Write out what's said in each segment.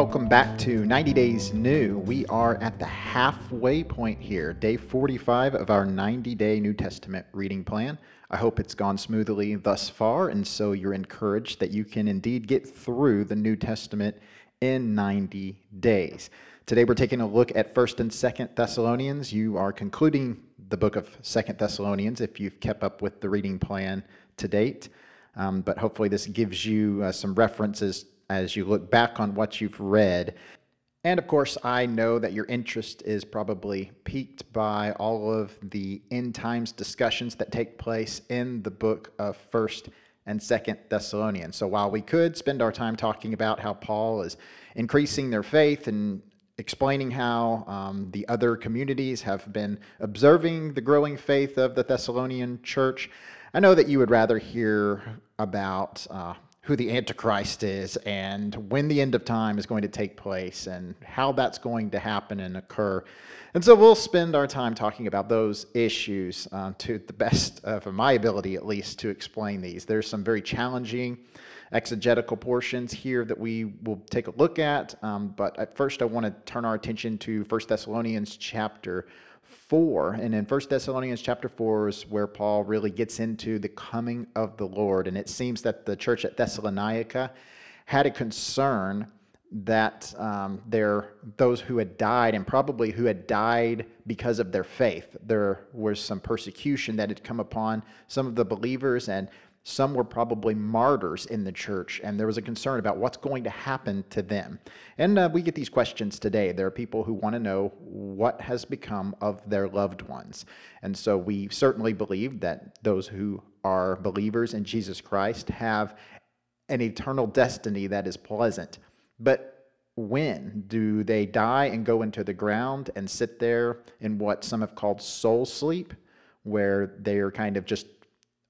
Welcome back to 90 Days New. We are at the halfway point here, day 45 of our 90 day New Testament reading plan. I hope it's gone smoothly thus far, and so you're encouraged that you can indeed get through the New Testament in 90 days. Today we're taking a look at 1st and 2nd Thessalonians. You are concluding the book of 2nd Thessalonians if you've kept up with the reading plan to date. Um, but hopefully, this gives you uh, some references as you look back on what you've read. And of course, I know that your interest is probably piqued by all of the end times discussions that take place in the book of 1st and 2nd Thessalonians. So while we could spend our time talking about how Paul is increasing their faith and explaining how um, the other communities have been observing the growing faith of the Thessalonian church, I know that you would rather hear about uh, who the Antichrist is and when the end of time is going to take place and how that's going to happen and occur. And so we'll spend our time talking about those issues uh, to the best of my ability, at least, to explain these. There's some very challenging exegetical portions here that we will take a look at. Um, but at first, I want to turn our attention to 1 Thessalonians chapter 4. And in 1 Thessalonians chapter 4 is where Paul really gets into the coming of the Lord. And it seems that the church at Thessalonica had a concern that um, there those who had died and probably who had died because of their faith there was some persecution that had come upon some of the believers and some were probably martyrs in the church, and there was a concern about what's going to happen to them. And uh, we get these questions today. There are people who want to know what has become of their loved ones. And so we certainly believe that those who are believers in Jesus Christ have an eternal destiny that is pleasant. But when do they die and go into the ground and sit there in what some have called soul sleep, where they are kind of just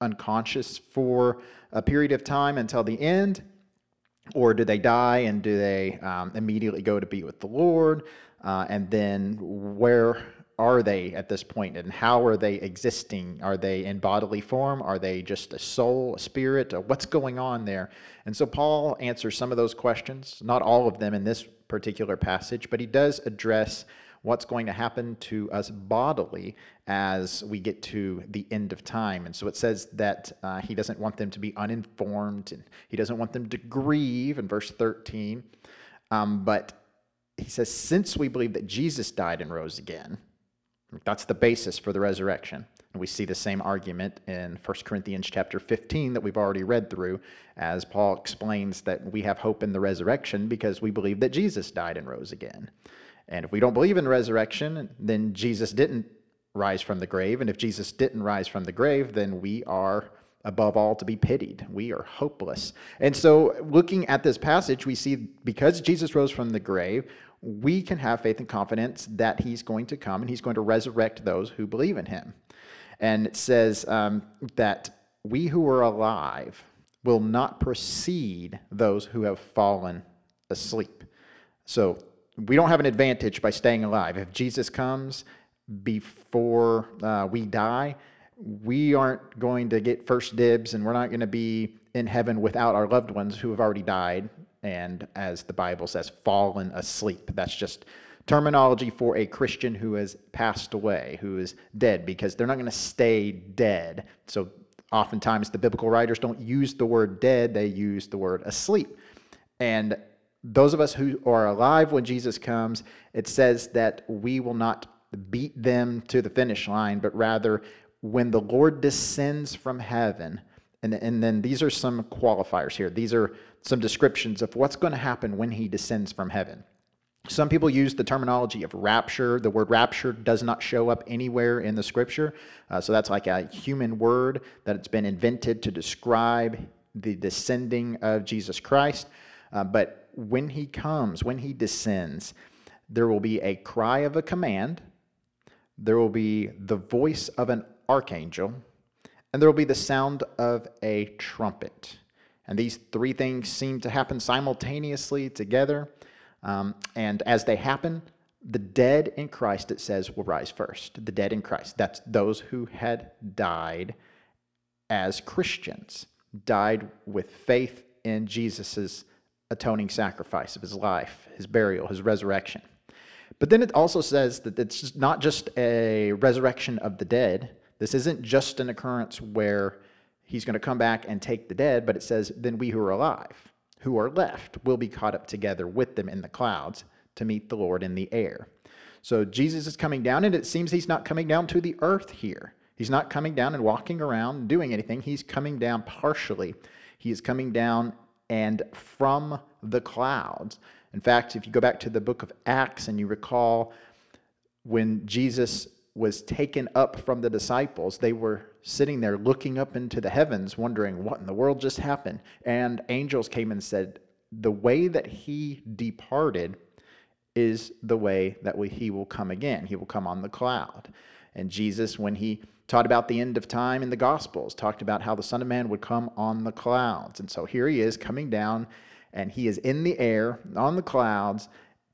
unconscious for a period of time until the end? Or do they die and do they um, immediately go to be with the Lord? Uh, and then where are they at this point and how are they existing? Are they in bodily form? Are they just a soul, a spirit? What's going on there? And so Paul answers some of those questions, not all of them in this particular passage, but he does address what's going to happen to us bodily as we get to the end of time. And so it says that uh, he doesn't want them to be uninformed and he doesn't want them to grieve in verse 13. Um, but he says, since we believe that Jesus died and rose again, that's the basis for the resurrection. And we see the same argument in 1 Corinthians chapter 15 that we've already read through, as Paul explains that we have hope in the resurrection because we believe that Jesus died and rose again. And if we don't believe in resurrection, then Jesus didn't rise from the grave. And if Jesus didn't rise from the grave, then we are above all to be pitied. We are hopeless. And so, looking at this passage, we see because Jesus rose from the grave, we can have faith and confidence that he's going to come and he's going to resurrect those who believe in him. And it says um, that we who are alive will not precede those who have fallen asleep. So, we don't have an advantage by staying alive. If Jesus comes before uh, we die, we aren't going to get first dibs and we're not going to be in heaven without our loved ones who have already died and, as the Bible says, fallen asleep. That's just terminology for a Christian who has passed away, who is dead, because they're not going to stay dead. So, oftentimes, the biblical writers don't use the word dead, they use the word asleep. And those of us who are alive when Jesus comes, it says that we will not beat them to the finish line, but rather when the Lord descends from heaven, and, and then these are some qualifiers here. These are some descriptions of what's going to happen when he descends from heaven. Some people use the terminology of rapture. The word rapture does not show up anywhere in the scripture. Uh, so that's like a human word that it's been invented to describe the descending of Jesus Christ. Uh, but when he comes, when he descends, there will be a cry of a command, there will be the voice of an archangel, and there will be the sound of a trumpet. And these three things seem to happen simultaneously together. Um, and as they happen, the dead in Christ, it says, will rise first. The dead in Christ. That's those who had died as Christians, died with faith in Jesus' atoning sacrifice of his life, his burial, his resurrection. But then it also says that it's not just a resurrection of the dead. This isn't just an occurrence where he's going to come back and take the dead, but it says, then we who are alive, who are left, will be caught up together with them in the clouds to meet the Lord in the air. So Jesus is coming down, and it seems he's not coming down to the earth here. He's not coming down and walking around doing anything. He's coming down partially. He is coming down and from the clouds. In fact, if you go back to the book of Acts and you recall when Jesus was taken up from the disciples, they were sitting there looking up into the heavens, wondering what in the world just happened. And angels came and said, The way that he departed is the way that we, he will come again. He will come on the cloud. And Jesus, when he taught about the end of time in the Gospels, talked about how the Son of Man would come on the clouds. And so here he is coming down, and he is in the air on the clouds,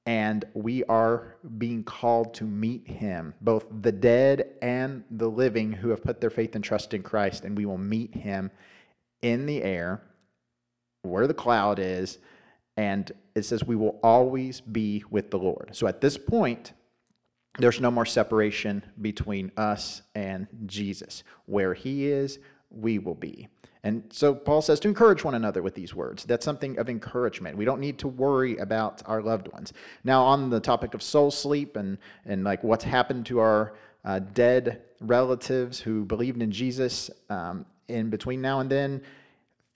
and we are being called to meet him, both the dead and the living who have put their faith and trust in Christ, and we will meet him in the air where the cloud is. And it says, We will always be with the Lord. So at this point, there's no more separation between us and Jesus. Where he is, we will be. And so Paul says to encourage one another with these words. That's something of encouragement. We don't need to worry about our loved ones. Now, on the topic of soul sleep and, and like what's happened to our uh, dead relatives who believed in Jesus um, in between now and then,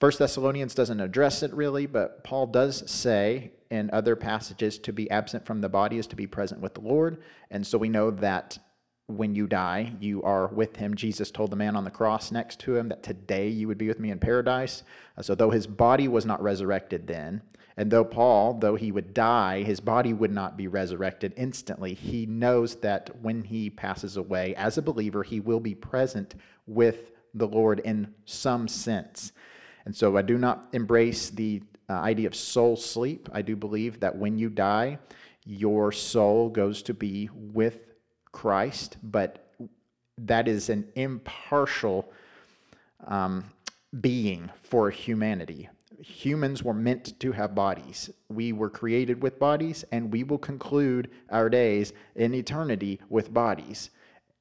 First Thessalonians doesn't address it really, but Paul does say in other passages to be absent from the body is to be present with the Lord. And so we know that when you die, you are with him. Jesus told the man on the cross next to him that today you would be with me in paradise. Uh, so, though his body was not resurrected then, and though Paul, though he would die, his body would not be resurrected instantly, he knows that when he passes away, as a believer, he will be present with the Lord in some sense. And so I do not embrace the uh, idea of soul sleep. I do believe that when you die, your soul goes to be with Christ, but that is an impartial um, being for humanity. Humans were meant to have bodies. We were created with bodies, and we will conclude our days in eternity with bodies.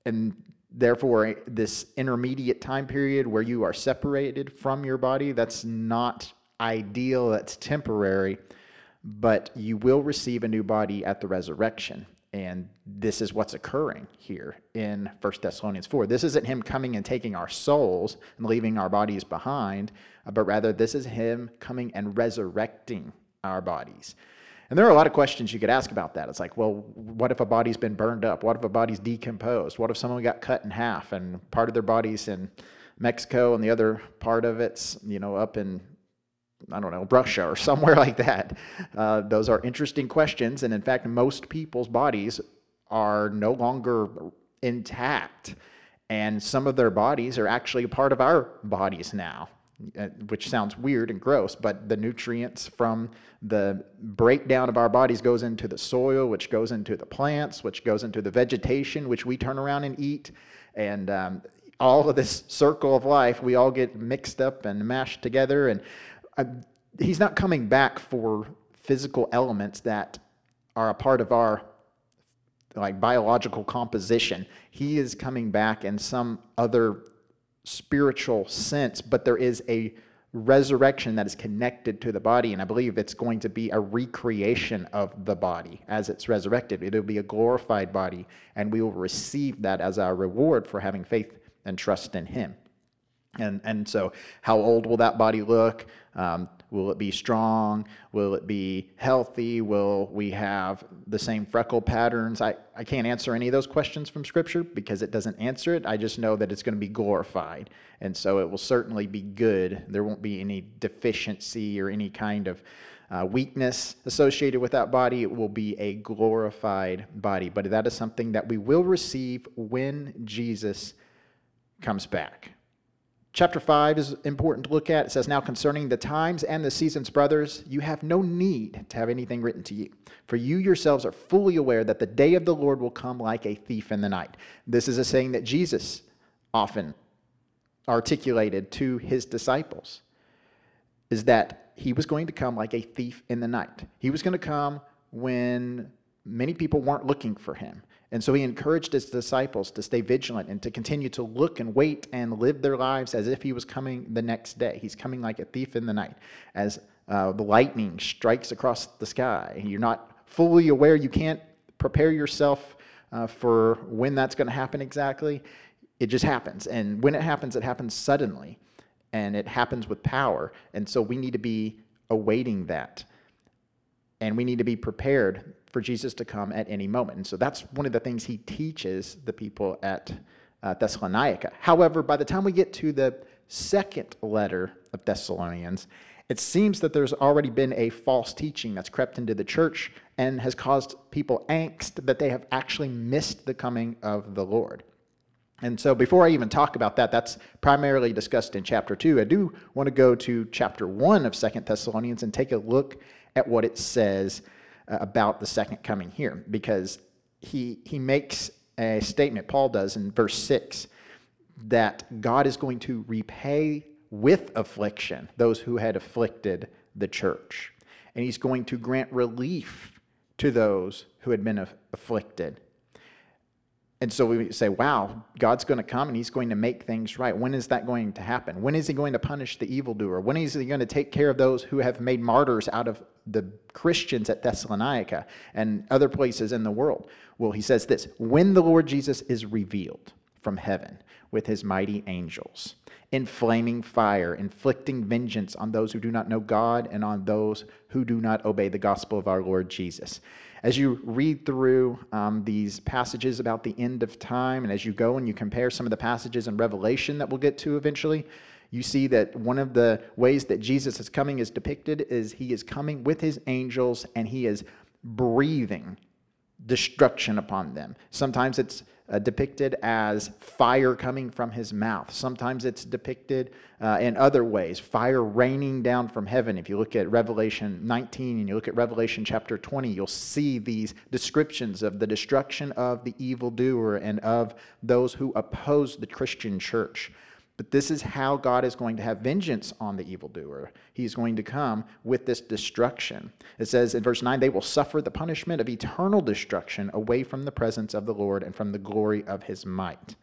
And therefore, eh, this intermediate time period where you are separated from your body, that's not ideal, that's temporary, but you will receive a new body at the resurrection. And this is what's occurring here in 1 Thessalonians 4. This isn't him coming and taking our souls and leaving our bodies behind, uh, but rather this is him coming and resurrecting our bodies. And there are a lot of questions you could ask about that. It's like, well, what if a body's been burned up? What if a body's decomposed? What if someone got cut in half and part of their body's in Mexico and the other part of it's, you know, up in I don't know, Russia or somewhere like that? Uh, those are interesting questions. And in fact, most people's bodies are no longer intact. And some of their bodies are actually a part of our bodies now, which sounds weird and gross, but the nutrients from the breakdown of our bodies goes into the soil, which goes into the plants, which goes into the vegetation, which we turn around and eat. And um, all of this circle of life, we all get mixed up and mashed together. And he's not coming back for physical elements that are a part of our like biological composition. He is coming back in some other spiritual sense, but there is a resurrection that is connected to the body. And I believe it's going to be a recreation of the body as it's resurrected. It'll be a glorified body, and we will receive that as our reward for having faith and trust in Him. And, and so, how old will that body look? Um, will it be strong? Will it be healthy? Will we have the same freckle patterns? I, I can't answer any of those questions from Scripture because it doesn't answer it. I just know that it's going to be glorified. And so, it will certainly be good. There won't be any deficiency or any kind of uh, weakness associated with that body. It will be a glorified body. But that is something that we will receive when Jesus comes back. Chapter 5 is important to look at. It says, Now concerning the times and the seasons, brothers, you have no need to have anything written to you. For you yourselves are fully aware that the day of the Lord will come like a thief in the night. This is a saying that Jesus often articulated to his disciples. is that he was going to come like a thief in the night. He was going to come when many people weren't looking for him. And so he encouraged his disciples to stay vigilant and to continue to look and wait and live their lives as if he was coming the next day. He's coming like a thief in the night. As uh, the lightning strikes across the sky, you're not fully aware, you can't prepare yourself uh, for when that's going to happen exactly. It just happens. And when it happens, it happens suddenly and it happens with power. And so we need to be awaiting that. And we need to be prepared for Jesus to come at any moment. And so that's one of the things he teaches the people at uh, Thessalonica. However, by the time we get to the second letter of Thessalonians, it seems that there's already been a false teaching that's crept into the church and has caused people angst that they have actually missed the coming of the Lord. And so, before I even talk about that, that's primarily discussed in chapter 2. I do want to go to chapter 1 of Second Thessalonians and take a look at what it says Uh, about the second coming here, because he, he makes a statement, Paul does in verse 6, that God is going to repay with affliction those who had afflicted the church. And he's going to grant relief to those who had been afflicted. And so we say, wow, God's going to come and he's going to make things right. When is that going to happen? When is he going to punish the evildoer? When is he going to take care of those who have made martyrs out of the Christians at Thessalonica and other places in the world? Well, he says this when the Lord Jesus is revealed from heaven with his mighty angels in flaming fire, inflicting vengeance on those who do not know God and on those who do not obey the gospel of our Lord Jesus. As you read through um, these passages about the end of time, and as you go and you compare some of the passages in Revelation that we'll get to eventually, you see that one of the ways that Jesus is coming is depicted is he is coming with his angels and he is breathing destruction upon them. Sometimes it's uh, depicted as fire coming from his mouth. Sometimes it's depicted uh, in other ways, fire raining down from heaven. If you look at Revelation 19 and you look at Revelation chapter 20, you'll see these descriptions of the destruction of the evildoer and of those who oppose the Christian church. But this is how God is going to have vengeance on the evildoer. He's going to come with this destruction. It says in verse 9, they will suffer the punishment of eternal destruction away from the presence of the Lord and from the glory of his might.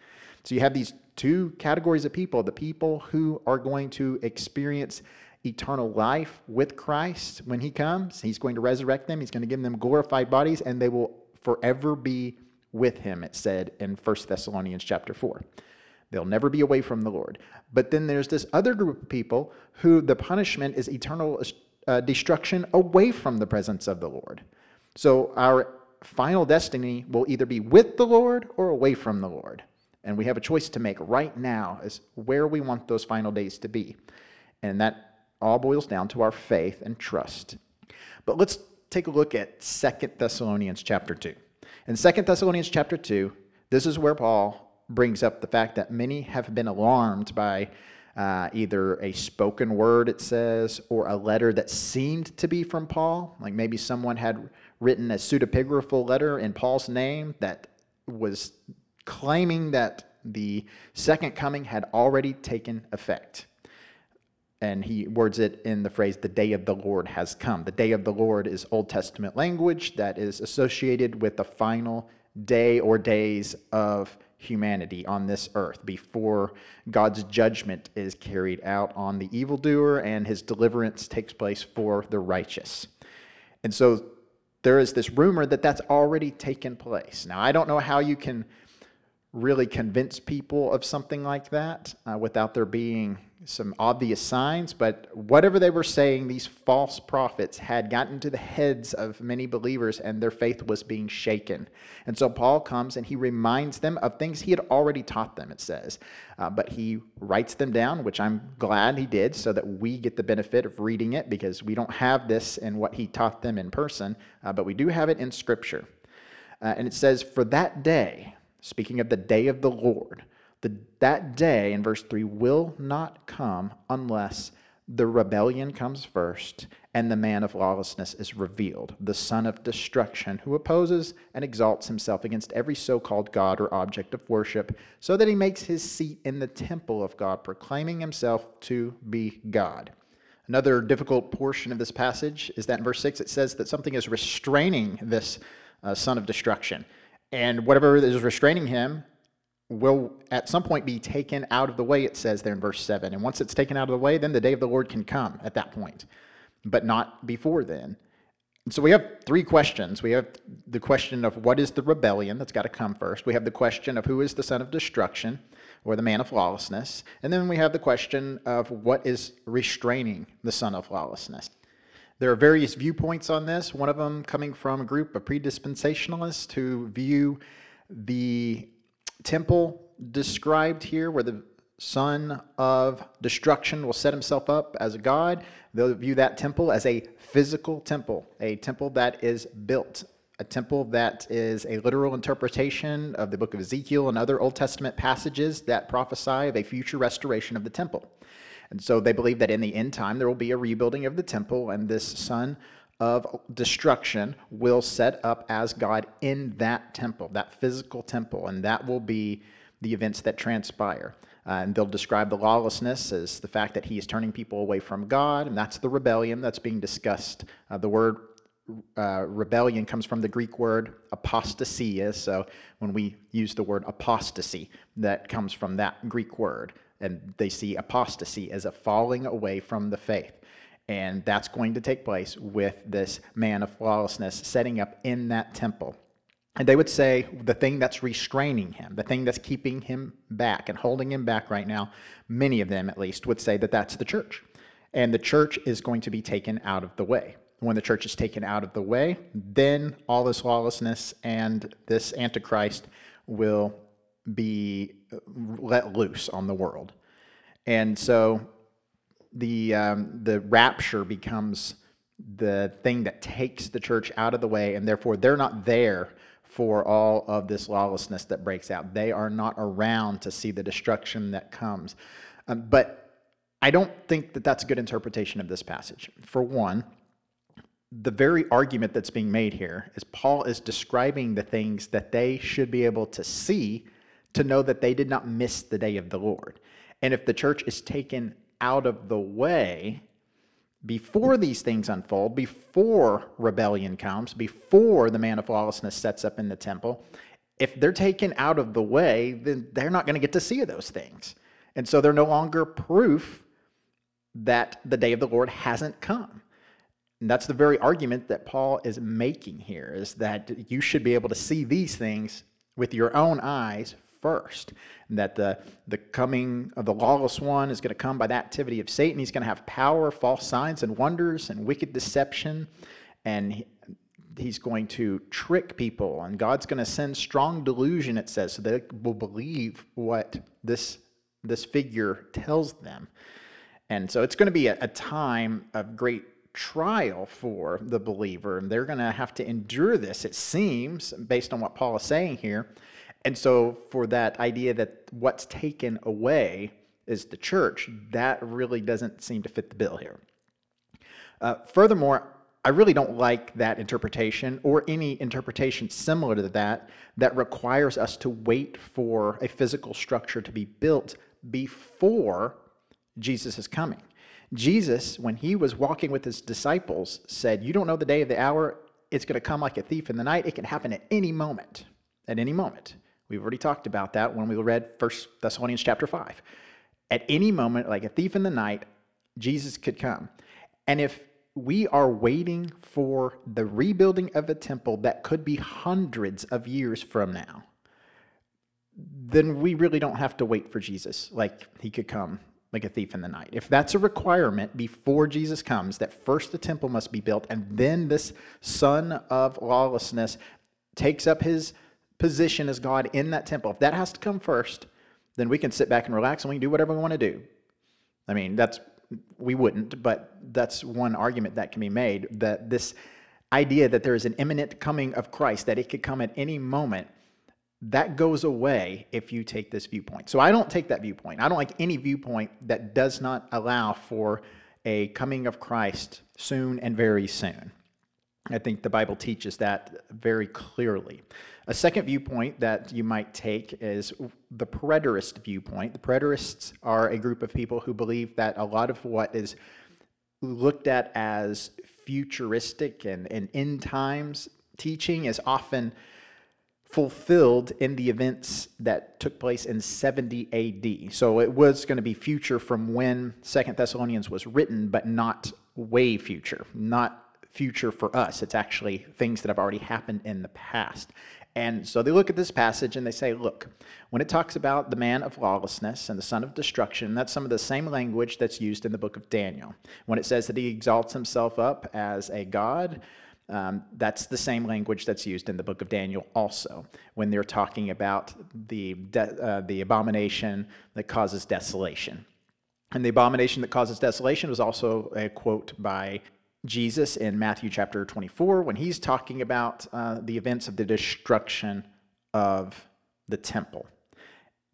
So you have these two categories of people the people who are going to experience eternal life with Christ when he comes. He's going to resurrect them, he's going to give them glorified bodies, and they will forever be with him, it said in 1 Thessalonians chapter 4. They'll never be away from the Lord. But then there's this other group of people who the punishment is eternal uh, destruction away from the presence of the Lord. So our final destiny will either be with the Lord or away from the Lord. And we have a choice to make right now as where we want those final days to be. And that all boils down to our faith and trust. But let's take a look at Second Thessalonians chapter 2. In Second Thessalonians chapter 2, this is where Paul brings up the fact that many have been alarmed by uh, either a spoken word, it says, or a letter that seemed to be from Paul. Like maybe someone had written a pseudepigraphal letter in Paul's name that was claiming that the second coming had already taken effect. And he words it in the phrase, the day of the Lord has come. The day of the Lord is Old Testament language that is associated with the final day or days of humanity on this earth before God's judgment is carried out on the evildoer and his deliverance takes place for the righteous. And so there is this rumor that that's already taken place. Now, I don't know how you can really convince people of something like that uh, without there being some obvious signs, but whatever they were saying, these false prophets had gotten to the heads of many believers and their faith was being shaken. And so Paul comes and he reminds them of things he had already taught them, it says. Uh, but he writes them down, which I'm glad he did, so that we get the benefit of reading it because we don't have this in what he taught them in person, uh, but we do have it in Scripture. Uh, and it says, For that day, speaking of the day of the Lord, the, that day, in verse 3, will not come unless the rebellion comes first and the man of lawlessness is revealed, the son of destruction, who opposes and exalts himself against every so called God or object of worship, so that he makes his seat in the temple of God, proclaiming himself to be God. Another difficult portion of this passage is that in verse 6 it says that something is restraining this uh, son of destruction. And whatever is restraining him will at some point be taken out of the way, it says there in verse 7. And once it's taken out of the way, then the day of the Lord can come at that point, but not before then. And so we have three questions. We have the question of what is the rebellion that's got to come first. We have the question of who is the son of destruction or the man of lawlessness. And then we have the question of what is restraining the son of lawlessness. There are various viewpoints on this, one of them coming from a group of predispensationalists who view the temple described here, where the son of destruction will set himself up as a god. They'll view that temple as a physical temple, a temple that is built, a temple that is a literal interpretation of the book of Ezekiel and other Old Testament passages that prophesy of a future restoration of the temple. And so they believe that in the end time there will be a rebuilding of the temple, and this son of destruction will set up as God in that temple, that physical temple, and that will be the events that transpire. Uh, and they'll describe the lawlessness as the fact that he is turning people away from God, and that's the rebellion that's being discussed. Uh, the word uh, rebellion comes from the Greek word apostasia. So when we use the word apostasy, that comes from that Greek word. And they see apostasy as a falling away from the faith. And that's going to take place with this man of lawlessness setting up in that temple. And they would say the thing that's restraining him, the thing that's keeping him back and holding him back right now, many of them at least would say that that's the church. And the church is going to be taken out of the way. When the church is taken out of the way, then all this lawlessness and this Antichrist will be let loose on the world. And so the, um, the rapture becomes the thing that takes the church out of the way, and therefore they're not there for all of this lawlessness that breaks out. They are not around to see the destruction that comes. Um, but I don't think that that's a good interpretation of this passage. For one, the very argument that's being made here is Paul is describing the things that they should be able to see to know that they did not miss the day of the Lord. And if the church is taken out of the way before these things unfold, before rebellion comes, before the man of lawlessness sets up in the temple, if they're taken out of the way, then they're not going to get to see those things. And so they're no longer proof that the day of the Lord hasn't come. And that's the very argument that Paul is making here is that you should be able to see these things with your own eyes first. And that the, the coming of the lawless one is going to come by the activity of Satan. He's going to have power, false signs and wonders, and wicked deception. And he, he's going to trick people. And God's going to send strong delusion, it says, so they will believe what this, this figure tells them. And so it's going to be a, a time of great trial for the believer. And they're going to have to endure this, it seems, based on what Paul is saying here. And so, for that idea that what's taken away is the church, that really doesn't seem to fit the bill here. Uh, furthermore, I really don't like that interpretation or any interpretation similar to that that requires us to wait for a physical structure to be built before Jesus is coming. Jesus, when he was walking with his disciples, said, You don't know the day of the hour. It's going to come like a thief in the night. It can happen at any moment. At any moment. We've already talked about that when we read 1 Thessalonians chapter 5. At any moment, like a thief in the night, Jesus could come. And if we are waiting for the rebuilding of a temple that could be hundreds of years from now, then we really don't have to wait for Jesus. Like he could come like a thief in the night. If that's a requirement before Jesus comes, that first the temple must be built, and then this son of lawlessness takes up his position as God in that temple, if that has to come first, then we can sit back and relax and we can do whatever we want to do. I mean, that's we wouldn't, but that's one argument that can be made that this idea that there is an imminent coming of Christ, that it could come at any moment, that goes away if you take this viewpoint. So I don't take that viewpoint. I don't like any viewpoint that does not allow for a coming of Christ soon and very soon. I think the Bible teaches that very clearly. A second viewpoint that you might take is the preterist viewpoint. The preterists are a group of people who believe that a lot of what is looked at as futuristic and, and end times teaching is often fulfilled in the events that took place in 70 AD. So it was going to be future from when Second Thessalonians was written, but not way future, not future for us. It's actually things that have already happened in the past. And so they look at this passage and they say, look, when it talks about the man of lawlessness and the son of destruction, that's some of the same language that's used in the book of Daniel. When it says that he exalts himself up as a god, um, that's the same language that's used in the book of Daniel also, when they're talking about the, de- uh, the abomination that causes desolation. And the abomination that causes desolation was also a quote by Jesus in Matthew chapter 24 when he's talking about uh, the events of the destruction of the temple.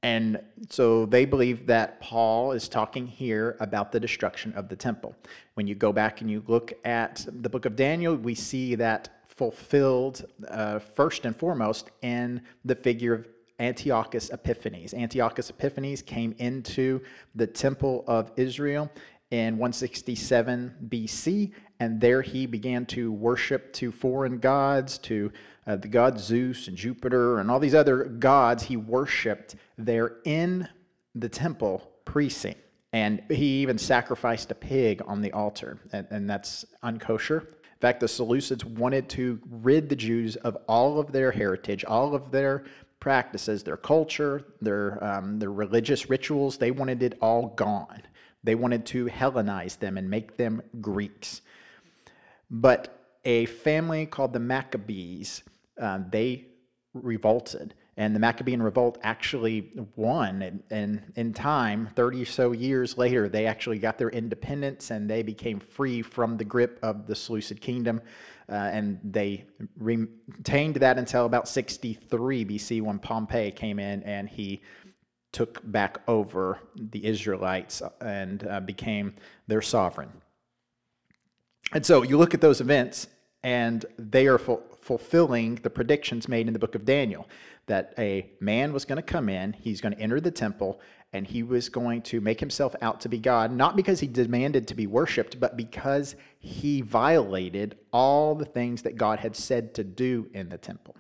And so they believe that Paul is talking here about the destruction of the temple. When you go back and you look at the book of Daniel, we see that fulfilled uh, first and foremost in the figure of Antiochus Epiphanes. Antiochus Epiphanes came into the temple of Israel in 167 BC, and there he began to worship to foreign gods, to uh, the god Zeus and Jupiter and all these other gods he worshiped there in the temple precinct. And he even sacrificed a pig on the altar, and, and that's unkosher. In fact, the Seleucids wanted to rid the Jews of all of their heritage, all of their practices, their culture, their, um, their religious rituals. They wanted it all gone. They wanted to Hellenize them and make them Greeks. But a family called the Maccabees um, they revolted. And the Maccabean revolt actually won. And, and in time, 30 or so years later, they actually got their independence and they became free from the grip of the Seleucid kingdom. Uh, and they retained that until about 63 BC when Pompey came in and he took back over the Israelites and uh, became their sovereign. And so you look at those events, and they are full, fulfilling the predictions made in the book of Daniel that a man was going to come in, he's going to enter the temple, and he was going to make himself out to be God, not because he demanded to be worshiped, but because he violated all the things that God had said to do in the temple.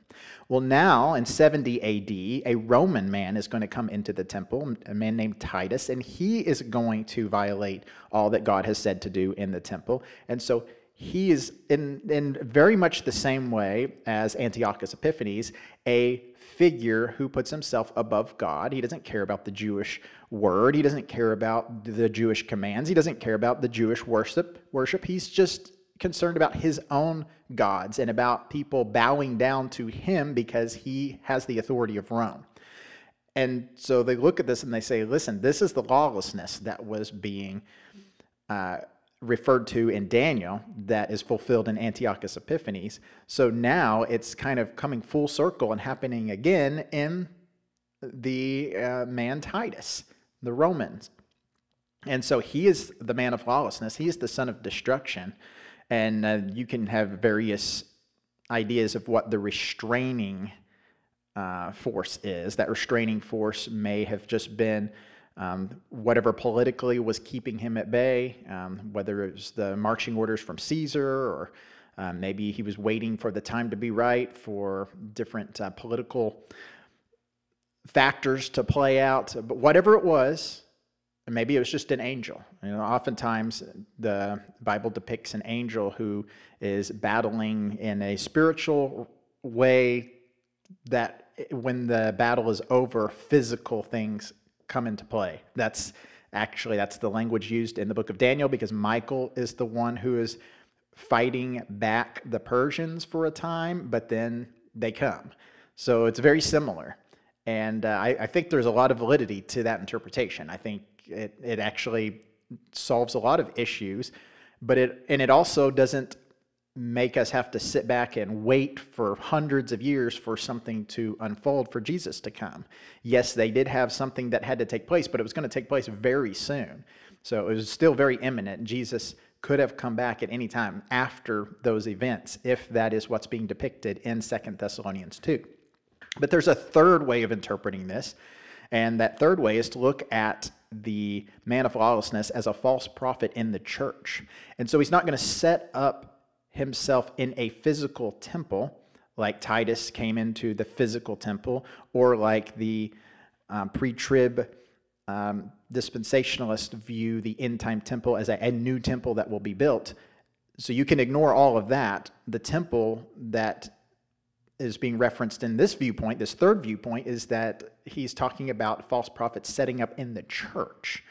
Well, now in 70 AD, a Roman man is going to come into the temple, a man named Titus, and he is going to violate all that God has said to do in the temple. And so he is in, in very much the same way as Antiochus Epiphanes, a figure who puts himself above God. He doesn't care about the Jewish word. He doesn't care about the Jewish commands. He doesn't care about the Jewish worship. Worship. He's just concerned about his own gods and about people bowing down to him because he has the authority of Rome. And so they look at this and they say, listen, this is the lawlessness that was being uh, referred to in Daniel that is fulfilled in Antiochus Epiphanes. So now it's kind of coming full circle and happening again in the uh, man Titus, the Romans. And so he is the man of lawlessness, he is the son of destruction. And uh, you can have various ideas of what the restraining uh, force is. That restraining force may have just been um, whatever politically was keeping him at bay, um, whether it was the marching orders from Caesar or um, maybe he was waiting for the time to be right for different uh, political factors to play out. But whatever it was, maybe it was just an angel. You know, oftentimes the Bible depicts an angel who is battling in a spiritual way that when the battle is over, physical things come into play. That's actually that's the language used in the book of Daniel because Michael is the one who is fighting back the Persians for a time, but then they come. So it's very similar. And uh, I, I, think there's a lot of validity to that interpretation. I think it, it actually solves a lot of issues, but it and it also doesn't make us have to sit back and wait for hundreds of years for something to unfold for Jesus to come. Yes, they did have something that had to take place, but it was going to take place very soon. So it was still very imminent. Jesus could have come back at any time after those events if that is what's being depicted in Second Thessalonians 2. But there's a third way of interpreting this, And that third way is to look at the man of lawlessness as a false prophet in the church. And so he's not going to set up himself in a physical temple like Titus came into the physical temple, or like the um, pre trib um, dispensationalist view the end time temple as a, a new temple that will be built. So you can ignore all of that. The temple that is being referenced in this viewpoint, this third viewpoint, is that he's talking about false prophets setting up in the church.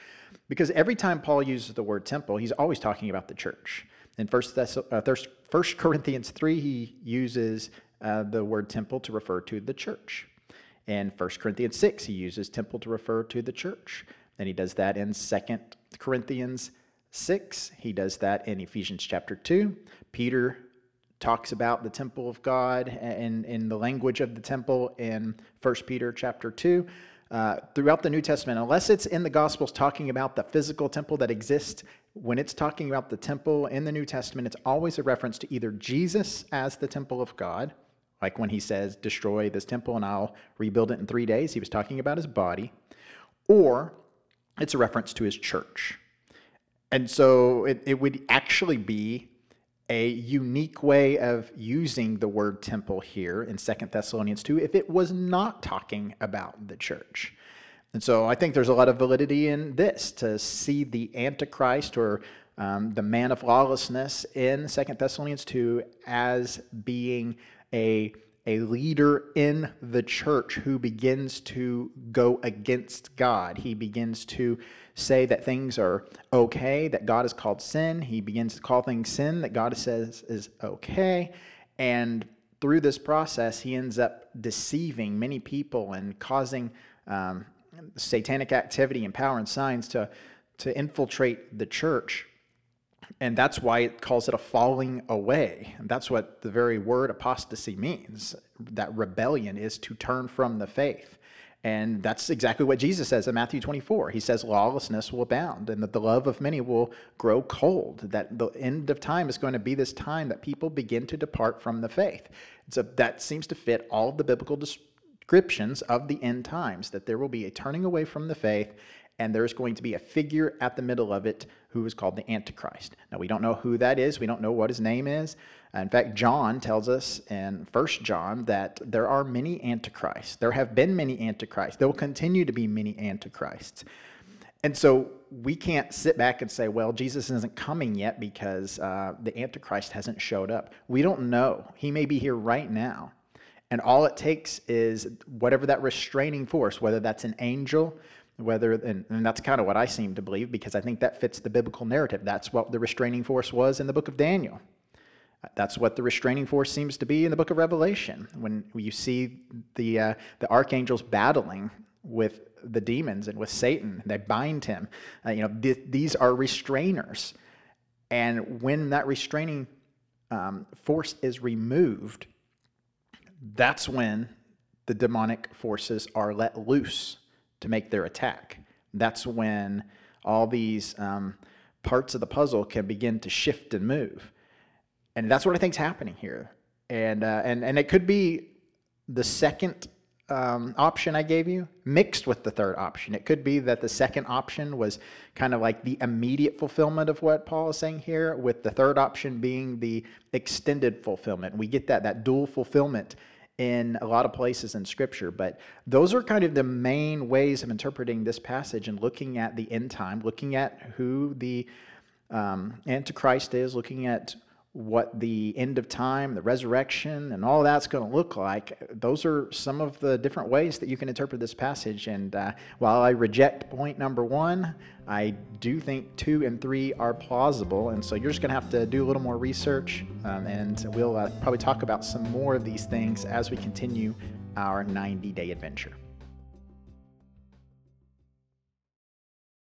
Because every time Paul uses the word temple, he's always talking about the church. In 1 Thess- uh, 1 Corinthians 3, he uses uh, the word temple to refer to the church. In 1 Corinthians 6, he uses temple to refer to the church. And he does that in 2 Corinthians 6. He does that in Ephesians chapter 2. Peter talks about the temple of God in, in the language of the temple in 1 Peter chapter 2. Uh, throughout the New Testament, unless it's in the Gospels talking about the physical temple that exists, when it's talking about the temple in the New Testament, it's always a reference to either Jesus as the temple of God, like when he says, Destroy this temple and I'll rebuild it in three days, he was talking about his body, or it's a reference to his church. And so it, it would actually be a unique way of using the word temple here in Second Thessalonians 2 if it was not talking about the church. And so I think there's a lot of validity in this to see the Antichrist or um, the man of lawlessness in Second Thessalonians 2 as being a a leader in the church who begins to go against God. He begins to say that things are okay, that God is called sin. He begins to call things sin that God says is okay. And through this process, he ends up deceiving many people and causing um, satanic activity and power and signs to, to infiltrate the church. And that's why it calls it a falling away. And that's what the very word apostasy means. That rebellion is to turn from the faith. And that's exactly what Jesus says in Matthew 24. He says lawlessness will abound and that the love of many will grow cold. That the end of time is going to be this time that people begin to depart from the faith. So that seems to fit all of the biblical descriptions of the end times, that there will be a turning away from the faith and there's going to be a figure at the middle of it who is called the Antichrist. Now, we don't know who that is, we don't know what his name is. In fact, John tells us in First John that there are many Antichrists. There have been many Antichrists. There will continue to be many Antichrists. And so we can't sit back and say, well, Jesus isn't coming yet because uh, the Antichrist hasn't showed up. We don't know. He may be here right now. And all it takes is whatever that restraining force, whether that's an angel, whether and, and that's kind of what I seem to believe because I think that fits the biblical narrative. That's what the restraining force was in the book of Daniel. That's what the restraining force seems to be in the book of Revelation when you see the uh, the archangels battling with the demons and with Satan. They bind him. Uh, you know, th- these are restrainers, and when that restraining um, force is removed, that's when the demonic forces are let loose to make their attack. That's when all these um, parts of the puzzle can begin to shift and move. And that's what I think is happening here. And, uh, and, and it could be the second um, option I gave you mixed with the third option. It could be that the second option was kind of like the immediate fulfillment of what Paul is saying here, with the third option being the extended fulfillment. We get that, that dual fulfillment in a lot of places in Scripture, but those are kind of the main ways of interpreting this passage and looking at the end time, looking at who the um, Antichrist is, looking at what the end of time, the resurrection, and all that's going to look like. Those are some of the different ways that you can interpret this passage. And uh, while I reject point number one, I do think two and three are plausible. And so you're just going to have to do a little more research, um, and we'll uh, probably talk about some more of these things as we continue our 90 day adventure.